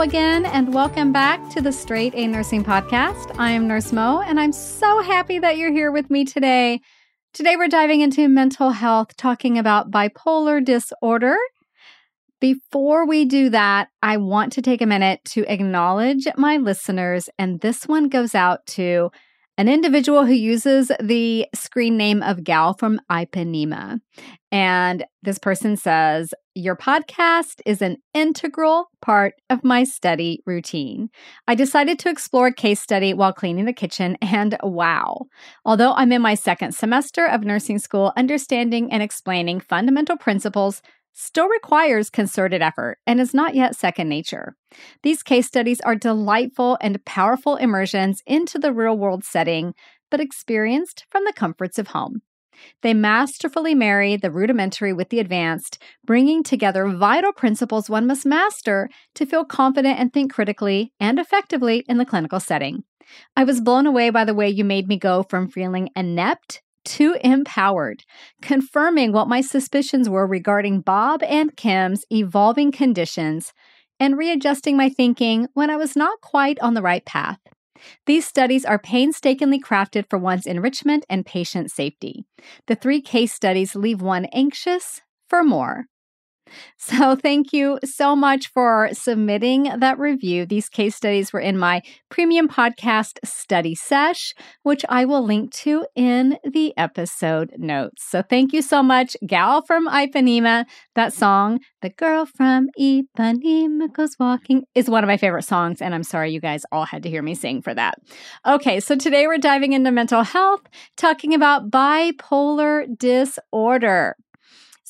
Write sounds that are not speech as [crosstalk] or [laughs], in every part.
Again, and welcome back to the Straight A Nursing Podcast. I am Nurse Mo, and I'm so happy that you're here with me today. Today, we're diving into mental health, talking about bipolar disorder. Before we do that, I want to take a minute to acknowledge my listeners, and this one goes out to an individual who uses the screen name of Gal from Ipanema. And this person says, Your podcast is an integral part of my study routine. I decided to explore case study while cleaning the kitchen, [laughs] and wow. Although I'm in my second semester of nursing school, understanding and explaining fundamental principles still requires concerted effort and is not yet second nature. These case studies are delightful and powerful immersions into the real world setting, but experienced from the comforts of home. They masterfully marry the rudimentary with the advanced, bringing together vital principles one must master to feel confident and think critically and effectively in the clinical setting. I was blown away by the way you made me go from feeling inept too empowered, confirming what my suspicions were regarding Bob and Kim's evolving conditions and readjusting my thinking when I was not quite on the right path. These studies are painstakingly crafted for one's enrichment and patient safety. The three case studies leave one anxious for more. [laughs] So, thank you so much for submitting that review. These case studies were in my premium podcast study sesh, which I will link to in the episode notes. So, thank you so much, Gal from Ipanema. That song, The Girl from Ipanema Goes Walking, is one of my favorite songs. And I'm sorry you guys all had to hear me sing for that. Okay, so today we're diving into mental health, talking about bipolar disorder.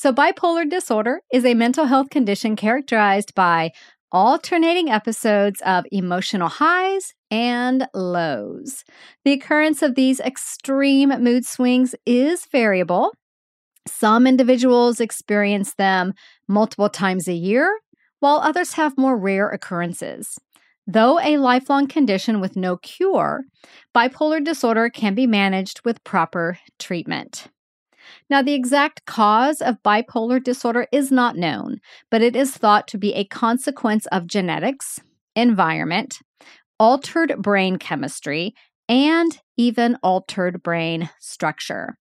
So, bipolar disorder is a mental health condition characterized by alternating episodes of emotional highs and lows. The occurrence of these extreme mood swings is variable. Some individuals experience them multiple times a year, while others have more rare occurrences. Though a lifelong condition with no cure, bipolar disorder can be managed with proper treatment. Now, the exact cause of bipolar disorder is not known, but it is thought to be a consequence of genetics, environment, altered brain chemistry, and even altered brain structure.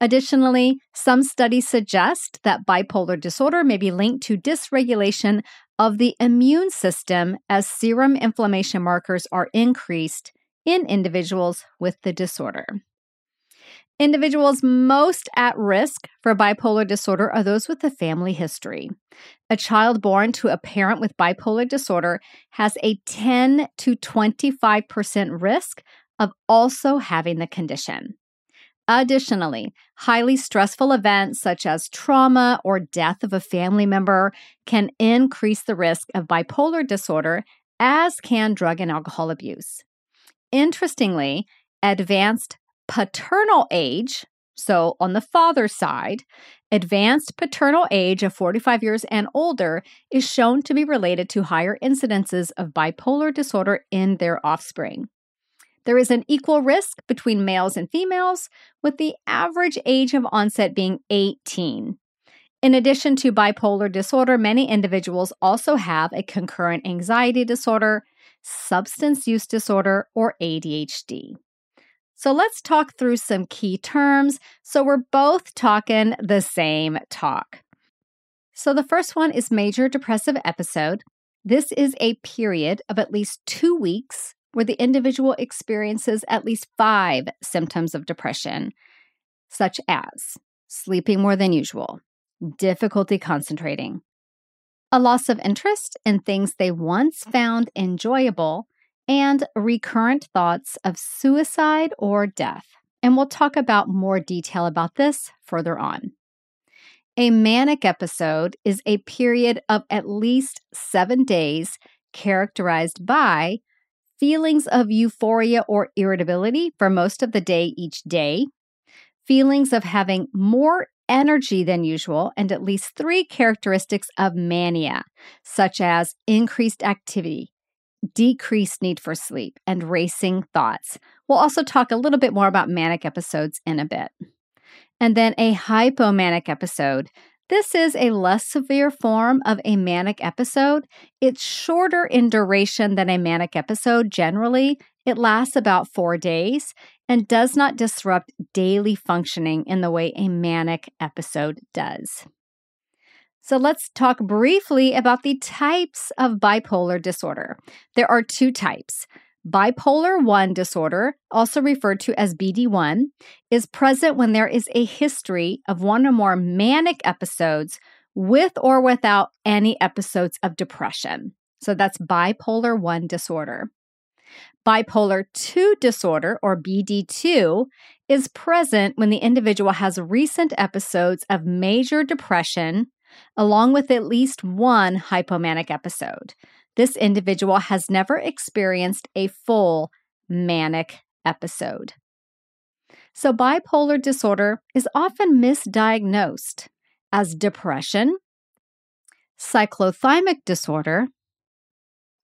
Additionally, some studies suggest that bipolar disorder may be linked to dysregulation of the immune system as serum inflammation markers are increased in individuals with the disorder. Individuals most at risk for bipolar disorder are those with a family history. A child born to a parent with bipolar disorder has a 10 to 25% risk of also having the condition. Additionally, highly stressful events such as trauma or death of a family member can increase the risk of bipolar disorder, as can drug and alcohol abuse. Interestingly, advanced paternal age, so on the father's side, advanced paternal age of 45 years and older is shown to be related to higher incidences of bipolar disorder in their offspring. There is an equal risk between males and females, with the average age of onset being 18. In addition to bipolar disorder, many individuals also have a concurrent anxiety disorder, substance use disorder, or ADHD. So let's talk through some key terms so we're both talking the same talk. So the first one is major depressive episode. This is a period of at least two weeks where the individual experiences at least five symptoms of depression, such as sleeping more than usual, difficulty concentrating, a loss of interest in things they once found enjoyable, and recurrent thoughts of suicide or death. and we'll talk about more detail about this further on. A manic episode is a period of at least seven days characterized by feelings of euphoria or irritability for most of the day each day, feelings of having more energy than usual, and at least three characteristics of mania, such as increased activity, decreased need for sleep, and racing thoughts. We'll also talk a little bit more about manic episodes in a bit. And then a hypomanic episode. This is a less severe form of a manic episode. It's shorter in duration than a manic episode generally. It lasts about four days and does not disrupt daily functioning in the way a manic episode does. So let's talk briefly about the types of bipolar disorder. There are two types. Bipolar 1 disorder, also referred to as BD1, is present when there is a history of one or more manic episodes with or without any episodes of depression. So that's bipolar 1 disorder. Bipolar 2 disorder, or BD2, is present when the individual has recent episodes of major depression, along with at least one hypomanic episode. This individual has never experienced a full manic episode. So, bipolar disorder is often misdiagnosed as depression, cyclothymic disorder,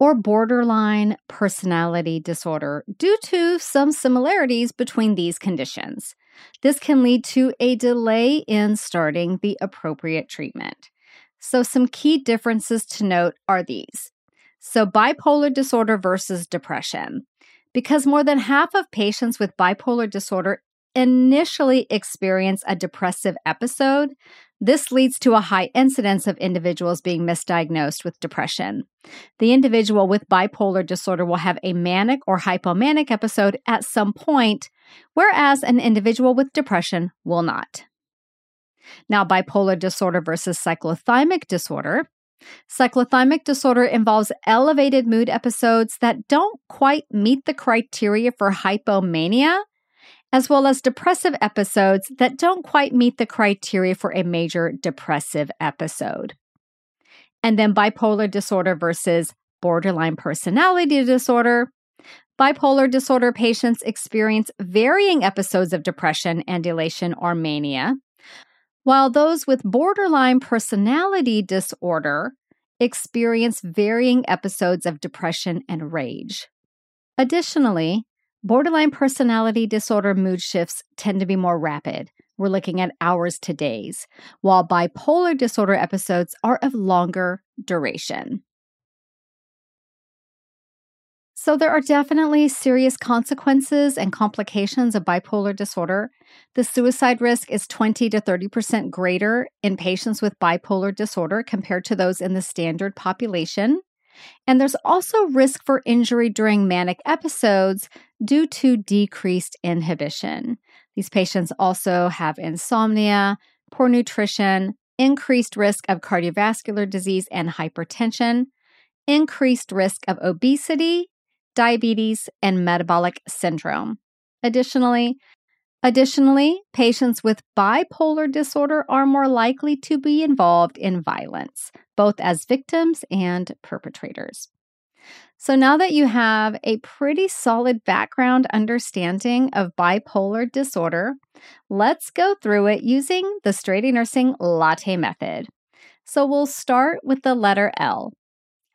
or borderline personality disorder due to some similarities between these conditions. This can lead to a delay in starting the appropriate treatment. So, some key differences to note are these. So, bipolar disorder versus depression. Because more than half of patients with bipolar disorder initially experience a depressive episode, this leads to a high incidence of individuals being misdiagnosed with depression. The individual with bipolar disorder will have a manic or hypomanic episode at some point, whereas an individual with depression will not. Now, bipolar disorder versus cyclothymic disorder. Cyclothymic disorder involves elevated mood episodes that don't quite meet the criteria for hypomania as well as depressive episodes that don't quite meet the criteria for a major depressive episode. And then bipolar disorder versus borderline personality disorder. Bipolar disorder patients experience varying episodes of depression and elation or mania, while those with borderline personality disorder experience varying episodes of depression and rage. Additionally, Borderline personality disorder mood shifts tend to be more rapid. We're looking at hours to days, while bipolar disorder episodes are of longer duration. So, there are definitely serious consequences and complications of bipolar disorder. The suicide risk is 20 to 30% greater in patients with bipolar disorder compared to those in the standard population. And there's also risk for injury during manic episodes due to decreased inhibition. These patients also have insomnia, poor nutrition, increased risk of cardiovascular disease and hypertension, increased risk of obesity, diabetes, and metabolic syndrome. Additionally, Additionally, patients with bipolar disorder are more likely to be involved in violence, both as victims and perpetrators. So, now that you have a pretty solid background understanding of bipolar disorder, let's go through it using the Straight A Nursing Latte method. So, we'll start with the letter L.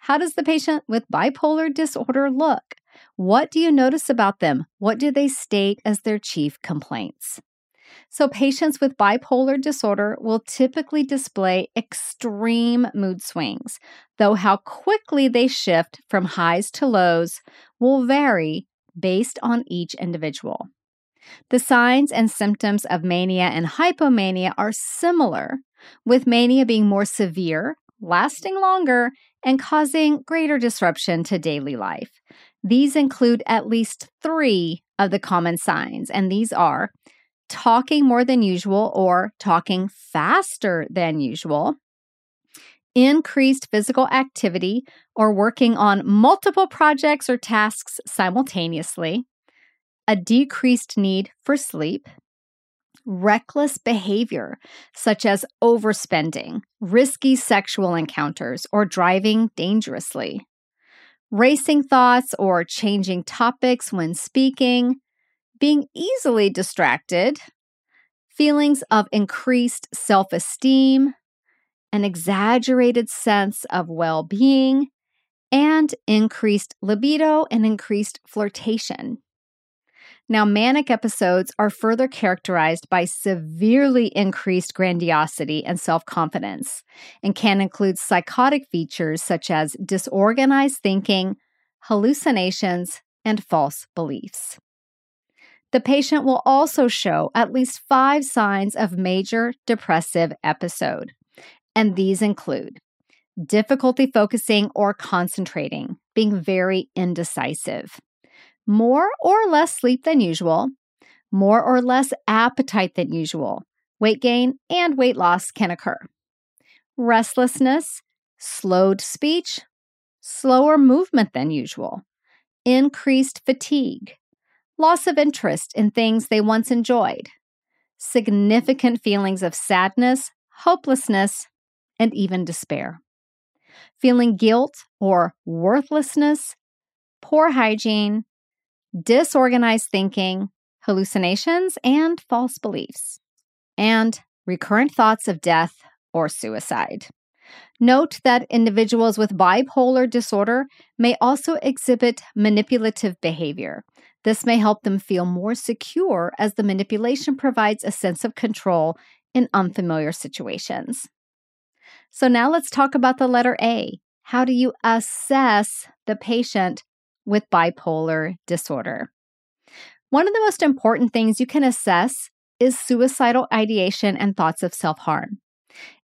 How does the patient with bipolar disorder look? What do you notice about them? What do they state as their chief complaints? So, patients with bipolar disorder will typically display extreme mood swings, though how quickly they shift from highs to lows will vary based on each individual. The signs and symptoms of mania and hypomania are similar, with mania being more severe, lasting longer, and causing greater disruption to daily life. These include at least three of the common signs, and these are talking more than usual or talking faster than usual, increased physical activity or working on multiple projects or tasks simultaneously, a decreased need for sleep, reckless behavior, such as overspending, risky sexual encounters, or driving dangerously, racing thoughts or changing topics when speaking, being easily distracted, feelings of increased self esteem, an exaggerated sense of well being, and increased libido and increased flirtation. Now, manic episodes are further characterized by severely increased grandiosity and self confidence and can include psychotic features such as disorganized thinking, hallucinations, and false beliefs. The patient will also show at least five signs of major depressive episode, and these include difficulty focusing or concentrating, being very indecisive, more or less sleep than usual, more or less appetite than usual. Weight gain and weight loss can occur. Restlessness, slowed speech, slower movement than usual, increased fatigue, loss of interest in things they once enjoyed, significant feelings of sadness, hopelessness, and even despair. Feeling guilt or worthlessness, poor hygiene, disorganized thinking, hallucinations, and false beliefs, and recurrent thoughts of death or suicide. Note that individuals with bipolar disorder may also exhibit manipulative behavior. This may help them feel more secure as the manipulation provides a sense of control in unfamiliar situations. So, now let's talk about the letter A. How do you assess the patient with bipolar disorder. One of the most important things you can assess is suicidal ideation and thoughts of self harm.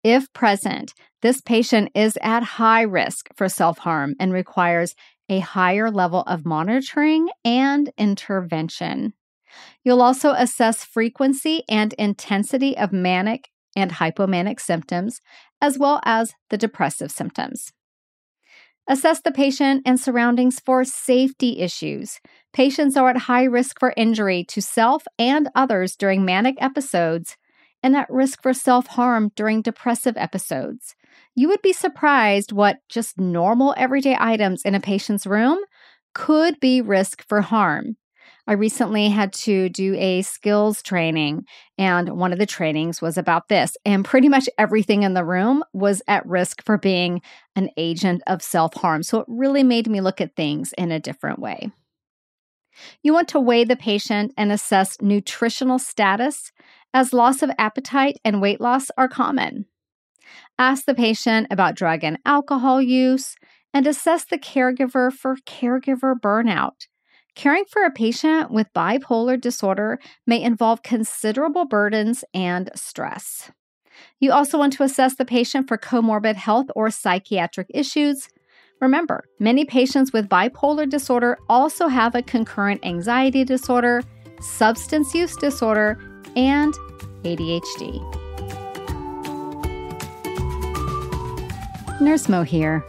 If present, this patient is at high risk for self harm and requires a higher level of monitoring and intervention. You'll also assess frequency and intensity of manic and hypomanic symptoms, as well as the depressive symptoms. Assess the patient and surroundings for safety issues. Patients are at high risk for injury to self and others during manic episodes and at risk for self harm during depressive episodes. You would be surprised what just normal everyday items in a patient's room could be risk for harm. I recently had to do a skills training, and one of the trainings was about this. And pretty much everything in the room was at risk for being an agent of self harm. So it really made me look at things in a different way. You want to weigh the patient and assess nutritional status, as loss of appetite and weight loss are common. Ask the patient about drug and alcohol use and assess the caregiver for caregiver burnout Caring for a patient with bipolar disorder may involve considerable burdens and stress. You also want to assess the patient for comorbid health or psychiatric issues. Remember, many patients with bipolar disorder also have a concurrent anxiety disorder, substance use disorder, and ADHD. Nurse Mo here.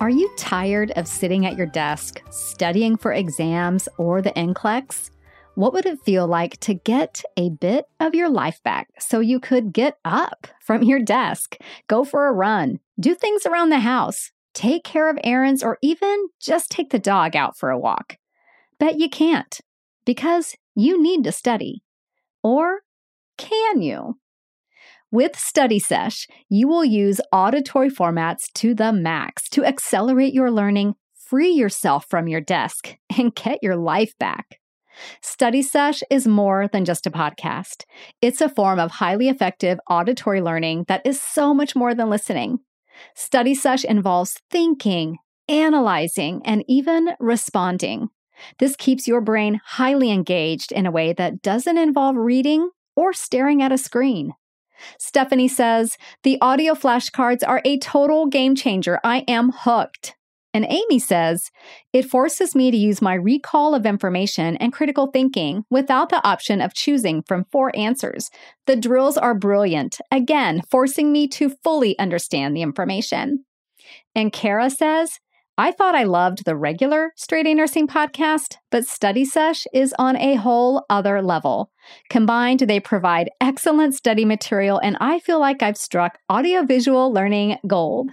Are you tired of sitting at your desk, studying for exams or the NCLEX? What would it feel like to get a bit of your life back so you could get up from your desk, go for a run, do things around the house, take care of errands, or even just take the dog out for a walk? Bet you can't because you need to study. Or can you? With Study Sesh, you will use auditory formats to the max to accelerate your learning, free yourself from your desk, [laughs] and get your life back. Study Sesh is more than just a podcast. It's a form of highly effective auditory learning that is so much more than listening. Study Sesh involves thinking, analyzing, and even responding. This keeps your brain highly engaged in a way that doesn't involve reading or staring at a screen. Stephanie says, The audio flashcards are a total game changer. I am hooked. And Amy says, it forces me to use my recall of information and critical thinking without the option of choosing from four answers. The drills are brilliant, again, forcing me to fully understand the information. And Kara says, I thought I loved the regular Straight A Nursing podcast, but Study Sesh is on a whole other level. Combined, they provide excellent study material, and I feel like I've struck audiovisual learning gold.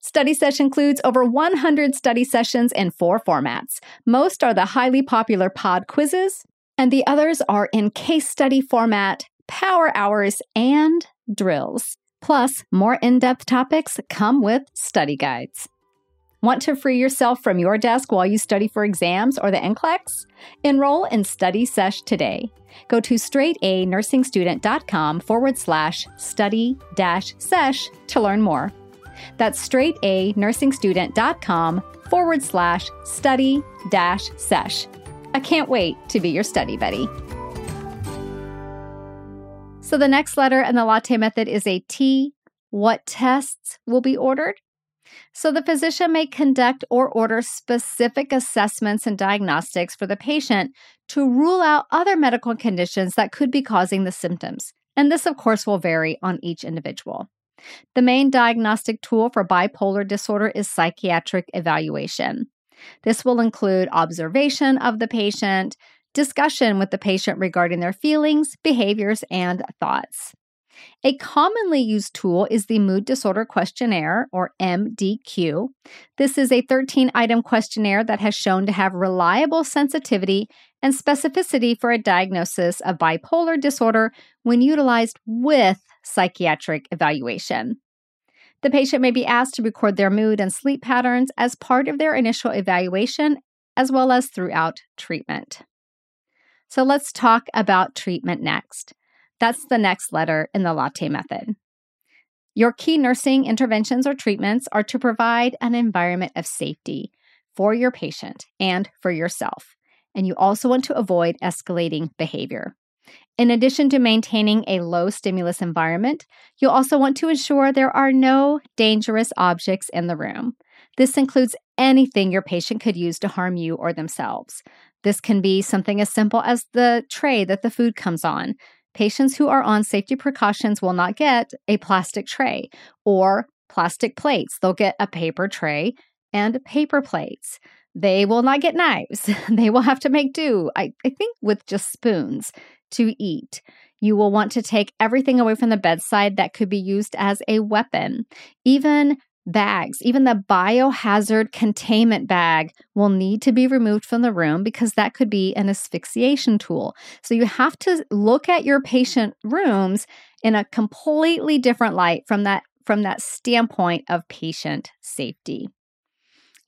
Study Sesh includes over 100 study sessions in four formats. Most are the highly popular pod quizzes, and the others are in case study format, power hours, and drills. Plus, more in depth topics come with study guides. Want to free yourself from your desk while you study for exams or the NCLEX? Enroll in Study Sesh today. Go to straightanursingstudent.com forward slash study dash sesh to learn more. That's straightanursingstudent.com forward slash study dash sesh. I can't wait to be your study buddy. So the next letter in the latte method is a T. What tests will be ordered? So, the physician may conduct or order specific assessments and diagnostics for the patient to rule out other medical conditions that could be causing the symptoms. And this, of course, will vary on each individual. The main diagnostic tool for bipolar disorder is psychiatric evaluation. This will include observation of the patient, discussion with the patient regarding their feelings, behaviors, and thoughts. A commonly used tool is the Mood Disorder Questionnaire, or MDQ. This is a 13 item questionnaire that has shown to have reliable sensitivity and specificity for a diagnosis of bipolar disorder when utilized with psychiatric evaluation. The patient may be asked to record their mood and sleep patterns as part of their initial evaluation, as well as throughout treatment. So let's talk about treatment next. That's the next letter in the latte method. Your key nursing interventions or treatments are to provide an environment of safety for your patient and for yourself. And you also want to avoid escalating behavior. In addition to maintaining a low stimulus environment, you'll also want to ensure there are no dangerous objects in the room. This includes anything your patient could use to harm you or themselves. This can be something as simple as the tray that the food comes on, Patients who are on safety precautions will not get a plastic tray or plastic plates. They'll get a paper tray and paper plates. They will not get knives. [laughs] they will have to make do, I, I think, with just spoons to eat. You will want to take everything away from the bedside that could be used as a weapon. Even bags, even the biohazard containment bag will need to be removed from the room because that could be an asphyxiation tool. So you have to look at your patient rooms in a completely different light from that from that standpoint of patient safety.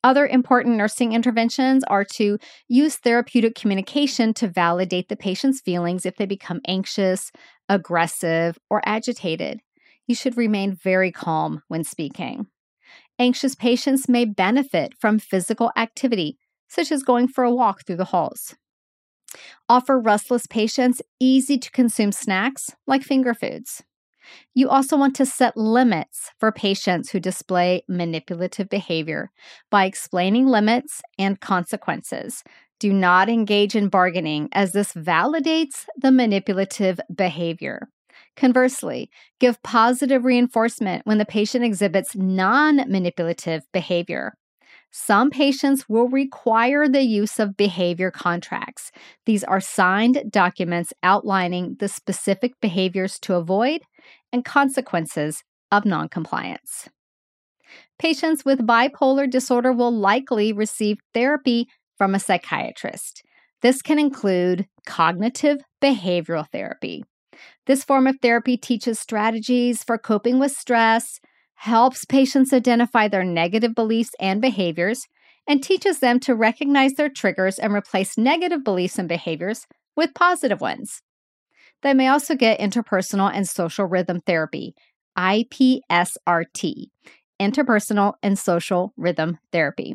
Other important nursing interventions are to use therapeutic communication to validate the patient's feelings if they become anxious, aggressive, or agitated. You should remain very calm when speaking. Anxious patients may benefit from physical activity, such as going for a walk through the halls. Offer restless patients easy to consume snacks like finger foods. You also want to set limits for patients who display manipulative behavior by explaining limits and consequences. Do not engage in bargaining, as this validates the manipulative behavior. Conversely, give positive reinforcement when the patient exhibits non manipulative behavior. Some patients will require the use of behavior contracts. These are signed documents outlining the specific behaviors to avoid and consequences of noncompliance. Patients with bipolar disorder will likely receive therapy from a psychiatrist. This can include cognitive behavioral therapy, this form of therapy teaches strategies for coping with stress, helps patients identify their negative beliefs and behaviors, and teaches them to recognize their triggers and replace negative beliefs and behaviors with positive ones. They may also get interpersonal and social rhythm therapy, IPSRT, interpersonal and social rhythm therapy.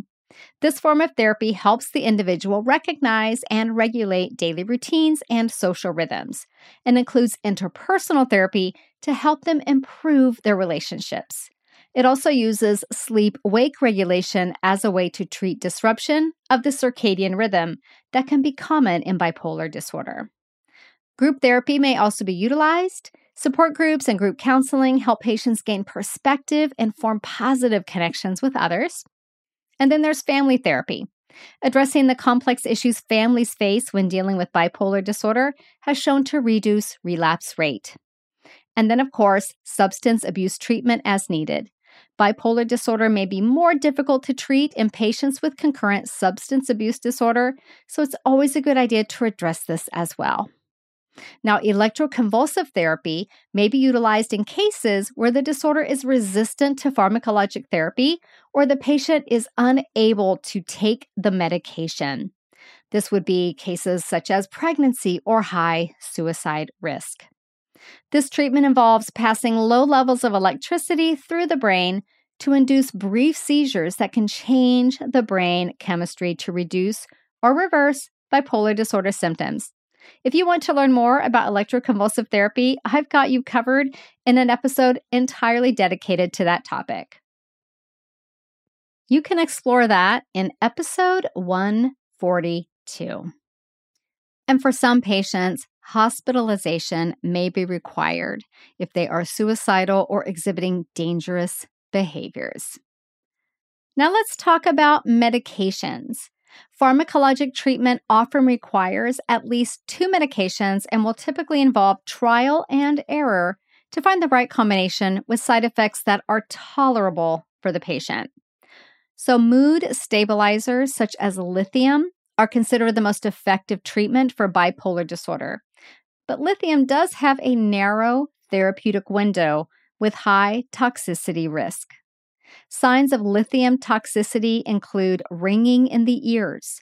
This form of therapy helps the individual recognize and regulate daily routines and social rhythms and includes interpersonal therapy to help them improve their relationships. It also uses sleep wake regulation as a way to treat disruption of the circadian rhythm that can be common in bipolar disorder. Group therapy may also be utilized. Support groups and group counseling help patients gain perspective and form positive connections with others. And then there's family therapy. Addressing the complex issues families face when dealing with bipolar disorder has shown to reduce relapse rate. And then, of course, substance abuse treatment as needed. Bipolar disorder may be more difficult to treat in patients with concurrent substance abuse disorder, so it's always a good idea to address this as well. Now, electroconvulsive therapy may be utilized in cases where the disorder is resistant to pharmacologic therapy or the patient is unable to take the medication. This would be cases such as pregnancy or high suicide risk. This treatment involves passing low levels of electricity through the brain to induce brief seizures that can change the brain chemistry to reduce or reverse bipolar disorder symptoms. If you want to learn more about electroconvulsive therapy, I've got you covered in an episode entirely dedicated to that topic. You can explore that in episode 142. And for some patients, hospitalization may be required if they are suicidal or exhibiting dangerous behaviors. Now, let's talk about medications. Pharmacologic treatment often requires at least two medications and will typically involve trial and error to find the right combination with side effects that are tolerable for the patient. So, mood stabilizers such as lithium are considered the most effective treatment for bipolar disorder. But lithium does have a narrow therapeutic window with high toxicity risk. Signs of lithium toxicity include ringing in the ears,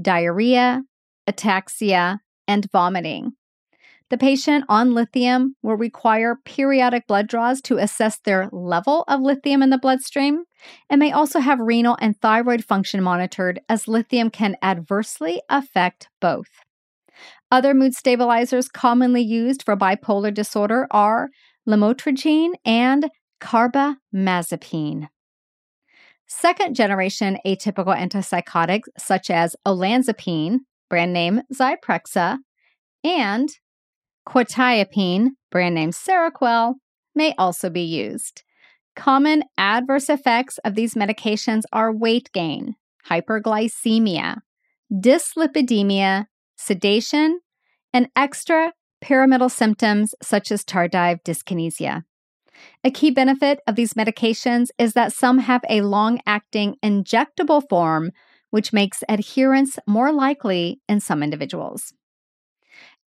diarrhea, ataxia, and vomiting. The patient on lithium will require periodic blood draws to assess their level of lithium in the bloodstream and may also have renal and thyroid function monitored as lithium can adversely affect both. Other mood stabilizers commonly used for bipolar disorder are lamotrigine and carbamazepine. Second generation atypical antipsychotics such as olanzapine, brand name Zyprexa, and quetiapine, brand name Seroquel, may also be used. Common adverse effects of these medications are weight gain, hyperglycemia, dyslipidemia, sedation, and extra pyramidal symptoms such as tardive dyskinesia. A key benefit of these medications is that some have a long acting injectable form, which makes adherence more likely in some individuals.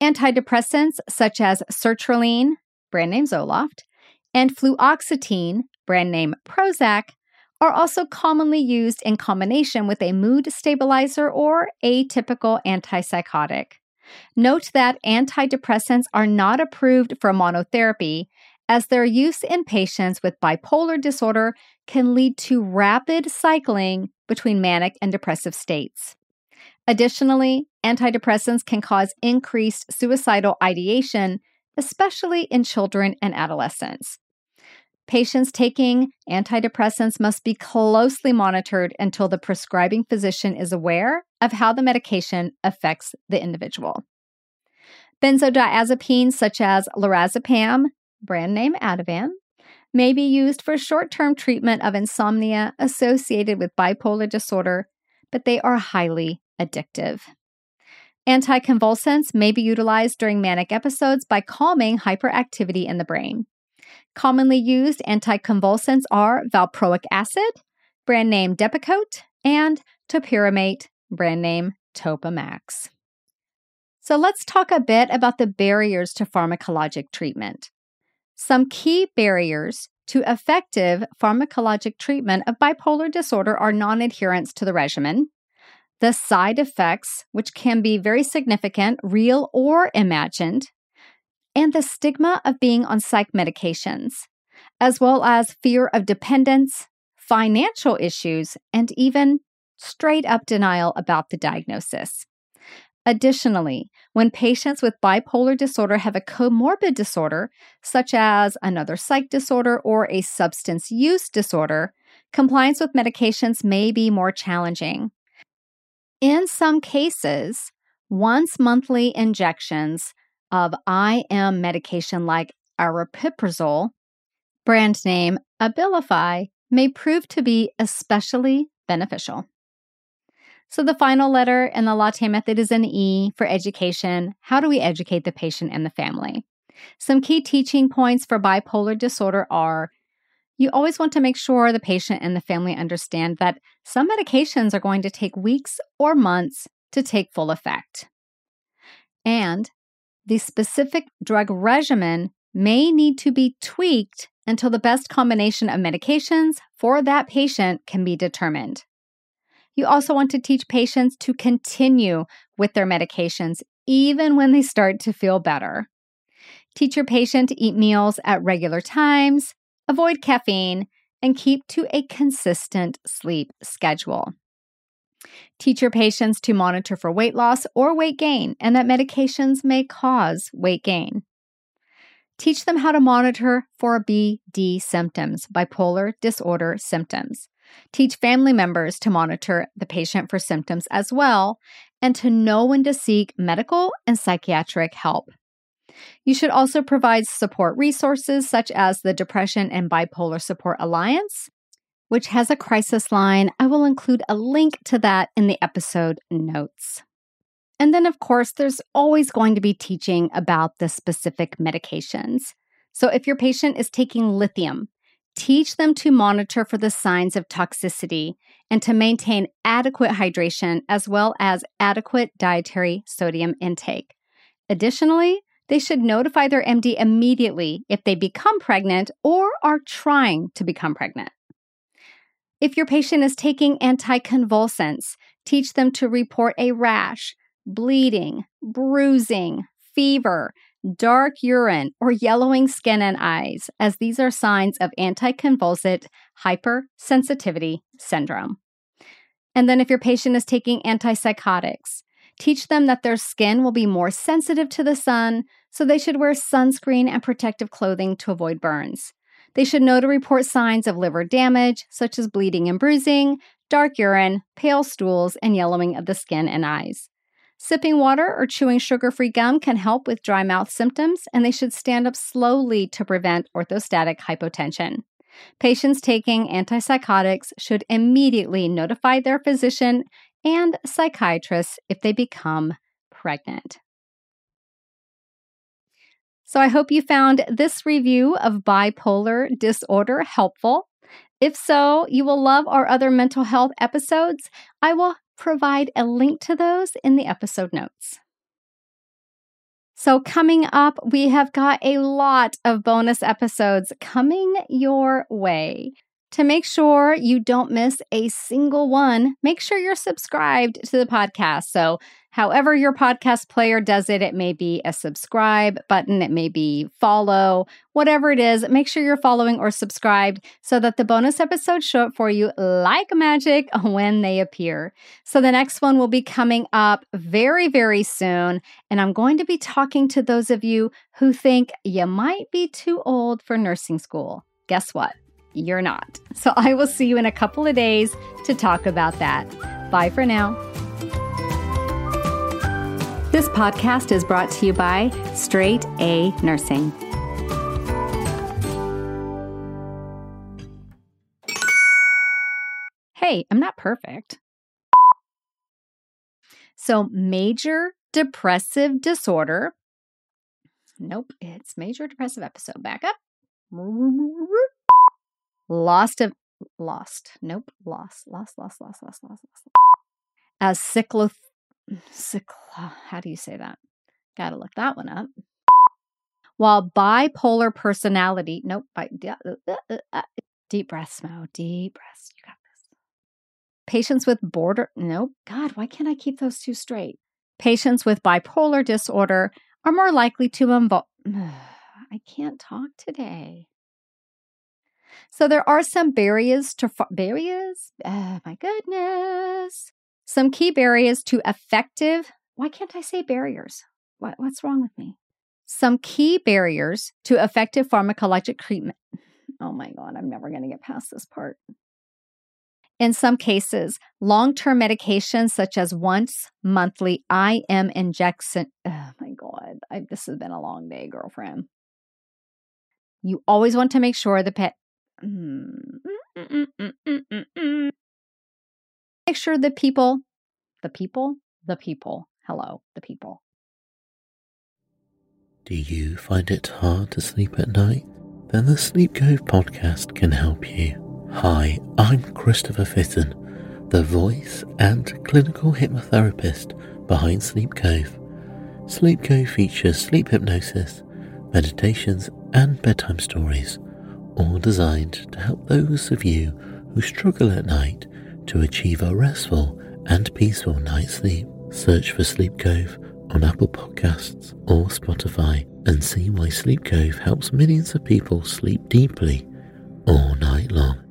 Antidepressants such as sertraline, brand name Zoloft, and fluoxetine, brand name Prozac, are also commonly used in combination with a mood stabilizer or atypical antipsychotic. Note that antidepressants are not approved for monotherapy, as their use in patients with bipolar disorder can lead to rapid cycling between manic and depressive states. Additionally, antidepressants can cause increased suicidal ideation, especially in children and adolescents. Patients taking antidepressants must be closely monitored until the prescribing physician is aware of how the medication affects the individual. Benzodiazepines such as lorazepam, brand name Ativan, may be used for short term treatment of insomnia associated with bipolar disorder, but they are highly addictive. Anticonvulsants may be utilized during manic episodes by calming hyperactivity in the brain. Commonly used anticonvulsants are valproic acid, brand name Depakote, and topiramate, brand name Topamax. So let's talk a bit about the barriers to pharmacologic treatment. Some key barriers to effective pharmacologic treatment of bipolar disorder are non adherence to the regimen, the side effects, which can be very significant, real or imagined, and the stigma of being on psych medications, as well as fear of dependence, financial issues, and even straight up denial about the diagnosis. Additionally, when patients with bipolar disorder have a comorbid disorder, such as another psych disorder or a substance use disorder, compliance with medications may be more challenging. In some cases, once monthly injections of IM medication like aripiprazole, brand name Abilify, may prove to be especially beneficial. So the final letter in the latte method is an E for education. How do we educate the patient and the family? Some key teaching points for bipolar disorder are you always want to make sure the patient and the family understand that some medications are going to take weeks or months to take full effect. And the specific drug regimen may need to be tweaked until the best combination of medications for that patient can be determined. You also want to teach patients to continue with their medications even when they start to feel better. Teach your patient to eat meals at regular times, avoid caffeine, and keep to a consistent sleep schedule. Teach your patients to monitor for weight loss or weight gain, and that medications may cause weight gain. Teach them how to monitor for BD symptoms, bipolar disorder symptoms. Teach family members to monitor the patient for symptoms as well, and to know when to seek medical and psychiatric help. You should also provide support resources such as the Depression and Bipolar Support Alliance, which has a crisis line. I will include a link to that in the episode notes. And then, of course, there's always going to be teaching about the specific medications. So, if your patient is taking lithium, teach them to monitor for the signs of toxicity and to maintain adequate hydration as well as adequate dietary sodium intake. Additionally, they should notify their MD immediately if they become pregnant or are trying to become pregnant. If your patient is taking anticonvulsants, teach them to report a rash, bleeding, bruising, fever, dark urine, or yellowing skin and eyes, as these are signs of anticonvulsant hypersensitivity syndrome. And then, if your patient is taking antipsychotics, teach them that their skin will be more sensitive to the sun, so they should wear sunscreen and protective clothing to avoid burns. They should know to report signs of liver damage, such as bleeding and bruising, dark urine, pale stools, and yellowing of the skin and eyes. Sipping water or chewing sugar free gum can help with dry mouth symptoms, and they should stand up slowly to prevent orthostatic hypotension. Patients taking antipsychotics should immediately notify their physician and psychiatrist if they become pregnant. So, I hope you found this review of bipolar disorder helpful. If so, you will love our other mental health episodes. I will provide a link to those in the episode notes. So, coming up, we have got a lot of bonus episodes coming your way. To make sure you don't miss a single one, make sure you're subscribed to the podcast. So, however your podcast player does it, it may be a subscribe button, it may be follow, whatever it is, make sure you're following or subscribed so that the bonus episodes show up for you like magic [laughs] when they appear. So, the next one will be coming up very, very soon. And I'm going to be talking to those of you who think you might be too old for nursing school. Guess what? You're not. So I will see you in a couple of days to talk about that. Bye for now. This podcast is brought to you by Straight A Nursing. Hey, I'm not perfect. So, major depressive disorder. Nope, it's major depressive episode. Back up lost of lost. Nope, lost, lost, lost, lost, lost, lost, lost. As cyclo, cyclo. How do you say that? Got to look that one up. While bipolar personality. Nope. By, uh, uh, uh, deep breaths, Mo. Deep breaths. You got this. Patients with border. Nope. God, why can't I keep those two straight? Patients with bipolar disorder are more likely to involve. [sighs] I can't talk today. So there are some barriers to barriers. Oh my goodness. Some key barriers to effective. Why can't I say barriers? What, what's wrong with me? Some key barriers to effective pharmacologic treatment. Oh my God, I'm never going to get past this part. In some cases, long term medications such as once monthly IM injection. Oh my God, I, this has been a long day, girlfriend. You always want to make sure the pet. Mm-hmm. make sure the people, the people, the people, hello, the people. Do you find it hard to sleep at night? Then the Sleep Cove podcast can help you. Hi, I'm Christopher Fitton, the voice and clinical hypnotherapist behind Sleep Cove. Sleep Cove features sleep hypnosis, meditations, and bedtime stories, all designed to help those of you who struggle at night to achieve a restful and peaceful night's sleep. Search for Sleep Cove on Apple Podcasts or Spotify and see why Sleep Cove helps millions of people sleep deeply all night long.